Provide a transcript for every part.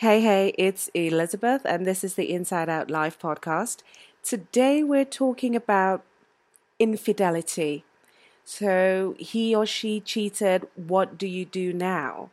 Hey, hey, it's Elizabeth, and this is the Inside Out Live podcast. Today we're talking about infidelity. So, he or she cheated, what do you do now?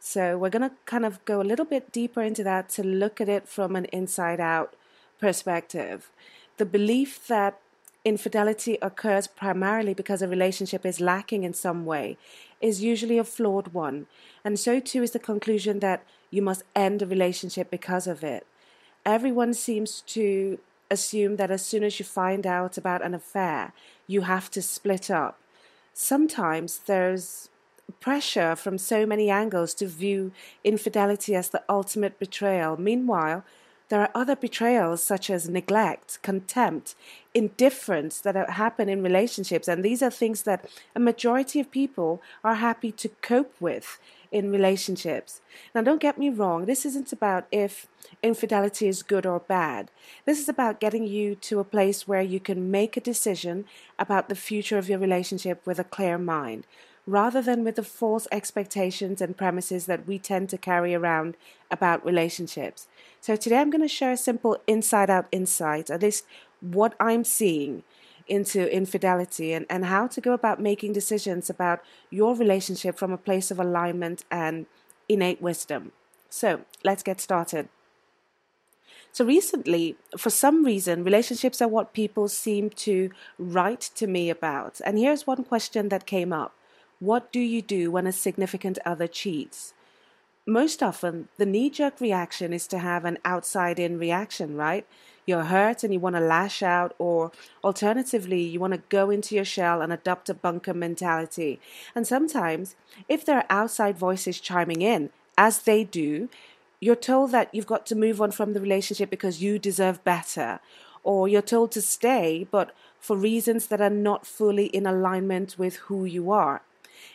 So, we're going to kind of go a little bit deeper into that to look at it from an inside out perspective. The belief that infidelity occurs primarily because a relationship is lacking in some way is usually a flawed one. And so too is the conclusion that you must end a relationship because of it. Everyone seems to assume that as soon as you find out about an affair, you have to split up. Sometimes there's pressure from so many angles to view infidelity as the ultimate betrayal. Meanwhile, there are other betrayals such as neglect, contempt, indifference that happen in relationships, and these are things that a majority of people are happy to cope with in relationships. Now, don't get me wrong, this isn't about if infidelity is good or bad. This is about getting you to a place where you can make a decision about the future of your relationship with a clear mind rather than with the false expectations and premises that we tend to carry around about relationships. So, today I'm going to share a simple inside out insight, at least what I'm seeing into infidelity and, and how to go about making decisions about your relationship from a place of alignment and innate wisdom. So, let's get started. So, recently, for some reason, relationships are what people seem to write to me about. And here's one question that came up what do you do when a significant other cheats? Most often, the knee jerk reaction is to have an outside in reaction, right? You're hurt and you want to lash out, or alternatively, you want to go into your shell and adopt a bunker mentality. And sometimes, if there are outside voices chiming in, as they do, you're told that you've got to move on from the relationship because you deserve better, or you're told to stay, but for reasons that are not fully in alignment with who you are.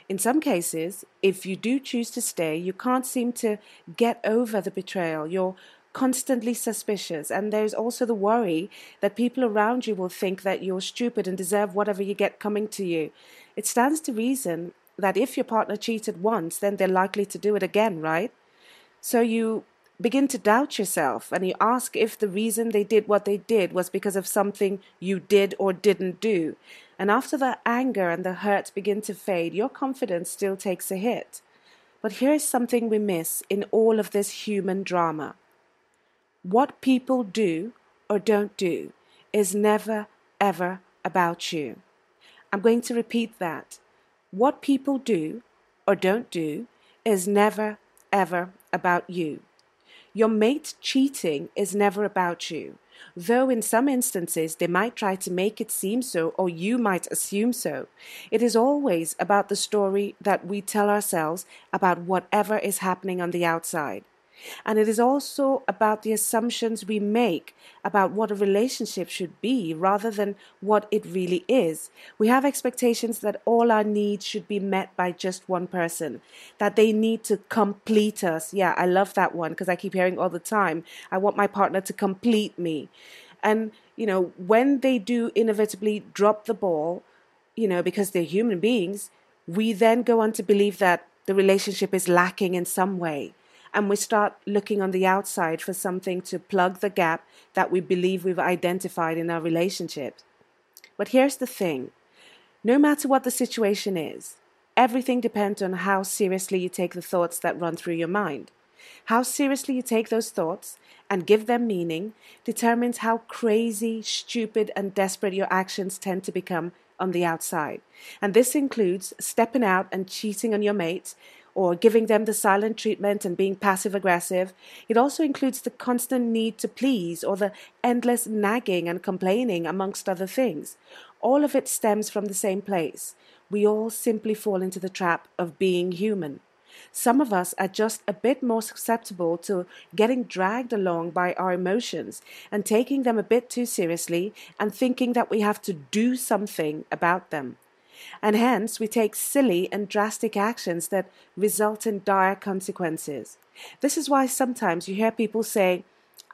In some cases, if you do choose to stay, you can't seem to get over the betrayal. You're constantly suspicious, and there's also the worry that people around you will think that you're stupid and deserve whatever you get coming to you. It stands to reason that if your partner cheated once, then they're likely to do it again, right? So you begin to doubt yourself and you ask if the reason they did what they did was because of something you did or didn't do. And after the anger and the hurt begin to fade, your confidence still takes a hit. But here is something we miss in all of this human drama. What people do or don't do is never, ever about you. I'm going to repeat that. What people do or don't do is never, ever about you. Your mate cheating is never about you, though in some instances they might try to make it seem so, or you might assume so. It is always about the story that we tell ourselves about whatever is happening on the outside. And it is also about the assumptions we make about what a relationship should be rather than what it really is. We have expectations that all our needs should be met by just one person, that they need to complete us. Yeah, I love that one because I keep hearing all the time. I want my partner to complete me. And, you know, when they do inevitably drop the ball, you know, because they're human beings, we then go on to believe that the relationship is lacking in some way and we start looking on the outside for something to plug the gap that we believe we've identified in our relationship. But here's the thing no matter what the situation is, everything depends on how seriously you take the thoughts that run through your mind. How seriously you take those thoughts and give them meaning determines how crazy, stupid, and desperate your actions tend to become on the outside. And this includes stepping out and cheating on your mates or giving them the silent treatment and being passive aggressive. It also includes the constant need to please or the endless nagging and complaining, amongst other things. All of it stems from the same place. We all simply fall into the trap of being human. Some of us are just a bit more susceptible to getting dragged along by our emotions and taking them a bit too seriously and thinking that we have to do something about them and hence we take silly and drastic actions that result in dire consequences. This is why sometimes you hear people say,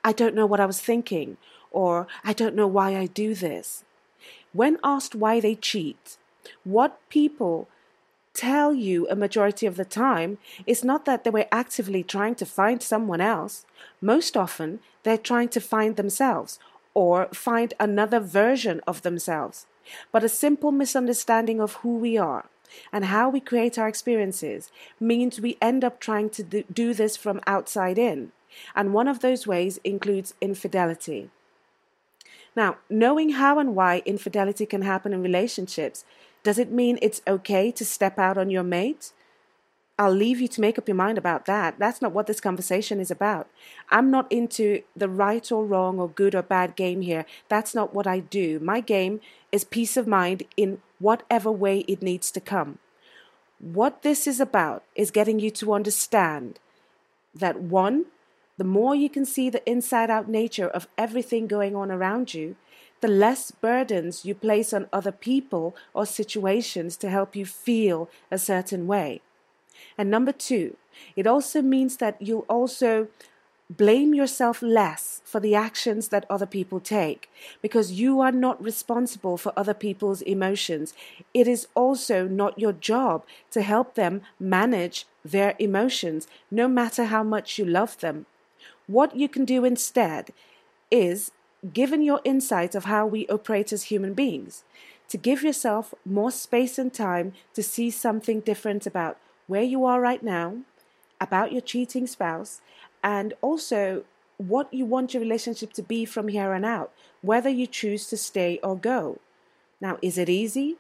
I don't know what I was thinking, or I don't know why I do this. When asked why they cheat, what people tell you a majority of the time is not that they were actively trying to find someone else. Most often, they're trying to find themselves or find another version of themselves. But a simple misunderstanding of who we are and how we create our experiences means we end up trying to do this from outside in. And one of those ways includes infidelity. Now, knowing how and why infidelity can happen in relationships, does it mean it's okay to step out on your mate? I'll leave you to make up your mind about that. That's not what this conversation is about. I'm not into the right or wrong or good or bad game here. That's not what I do. My game is peace of mind in whatever way it needs to come. What this is about is getting you to understand that one, the more you can see the inside out nature of everything going on around you, the less burdens you place on other people or situations to help you feel a certain way. And number two, it also means that you'll also blame yourself less for the actions that other people take because you are not responsible for other people's emotions. It is also not your job to help them manage their emotions, no matter how much you love them. What you can do instead is, given your insight of how we operate as human beings, to give yourself more space and time to see something different about where you are right now, about your cheating spouse, and also what you want your relationship to be from here on out, whether you choose to stay or go. Now, is it easy?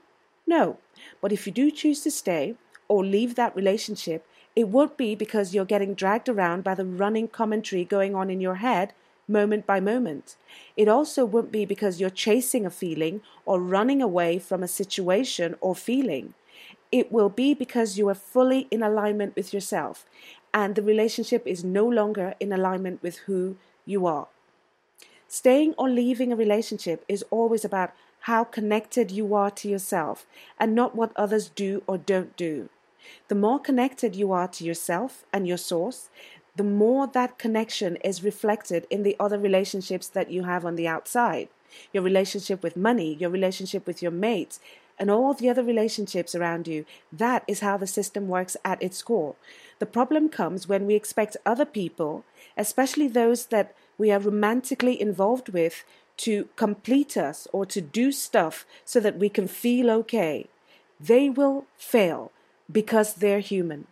No. But if you do choose to stay or leave that relationship, it won't be because you're getting dragged around by the running commentary going on in your head moment by moment. It also won't be because you're chasing a feeling or running away from a situation or feeling it will be because you are fully in alignment with yourself and the relationship is no longer in alignment with who you are. Staying or leaving a relationship is always about how connected you are to yourself and not what others do or don't do. The more connected you are to yourself and your source, the more that connection is reflected in the other relationships that you have on the outside. Your relationship with money, your relationship with your mates, and all the other relationships around you. That is how the system works at its core. The problem comes when we expect other people, especially those that we are romantically involved with, to complete us or to do stuff so that we can feel okay. They will fail because they're human.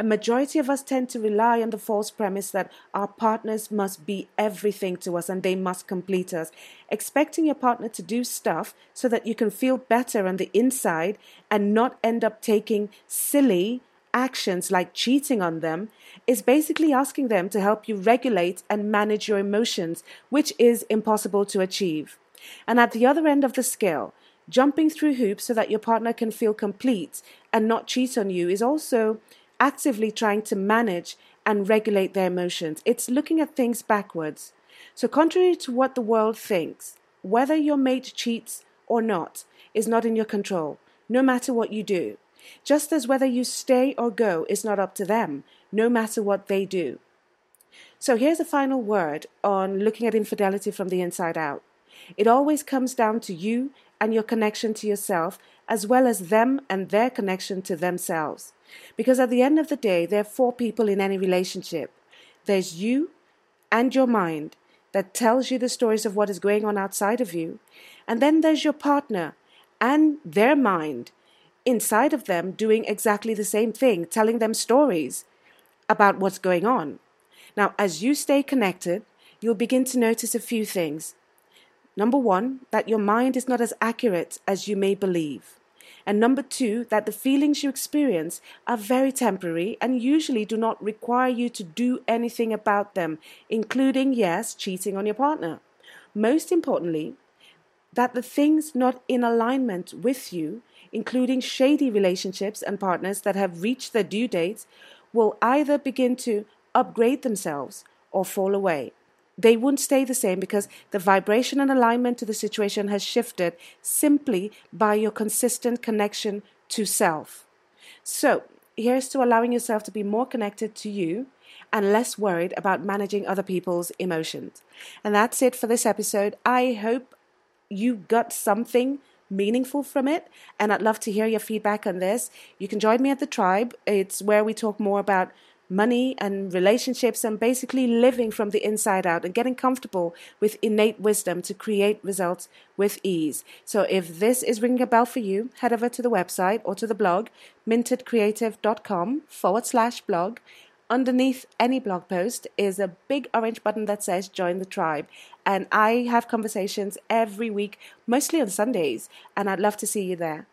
A majority of us tend to rely on the false premise that our partners must be everything to us and they must complete us. Expecting your partner to do stuff so that you can feel better on the inside and not end up taking silly actions like cheating on them is basically asking them to help you regulate and manage your emotions, which is impossible to achieve. And at the other end of the scale, jumping through hoops so that your partner can feel complete and not cheat on you is also actively trying to manage and regulate their emotions. It's looking at things backwards. So, contrary to what the world thinks, whether your mate cheats or not is not in your control, no matter what you do. Just as whether you stay or go is not up to them, no matter what they do. So, here's a final word on looking at infidelity from the inside out. It always comes down to you and your connection to yourself, as well as them and their connection to themselves. Because at the end of the day, there are four people in any relationship there's you and your mind that tells you the stories of what is going on outside of you, and then there's your partner and their mind inside of them doing exactly the same thing, telling them stories about what's going on. Now, as you stay connected, you'll begin to notice a few things. Number one, that your mind is not as accurate as you may believe. And number two, that the feelings you experience are very temporary and usually do not require you to do anything about them, including, yes, cheating on your partner. Most importantly, that the things not in alignment with you, including shady relationships and partners that have reached their due dates, will either begin to upgrade themselves or fall away they won't stay the same because the vibration and alignment to the situation has shifted simply by your consistent connection to self. So, here's to allowing yourself to be more connected to you and less worried about managing other people's emotions. And that's it for this episode. I hope you got something meaningful from it. And I'd love to hear your feedback on this. You can join me at the tribe. It's where we talk more about money and relationships and basically living from the inside out and getting comfortable with innate wisdom to create results with ease. So if this is ringing a bell for you, head over to the website or to the blog, mintedcreative.com forward slash blog. Underneath any blog post is a big orange button that says join the tribe. And I have conversations every week, mostly on Sundays, and I'd love to see you there.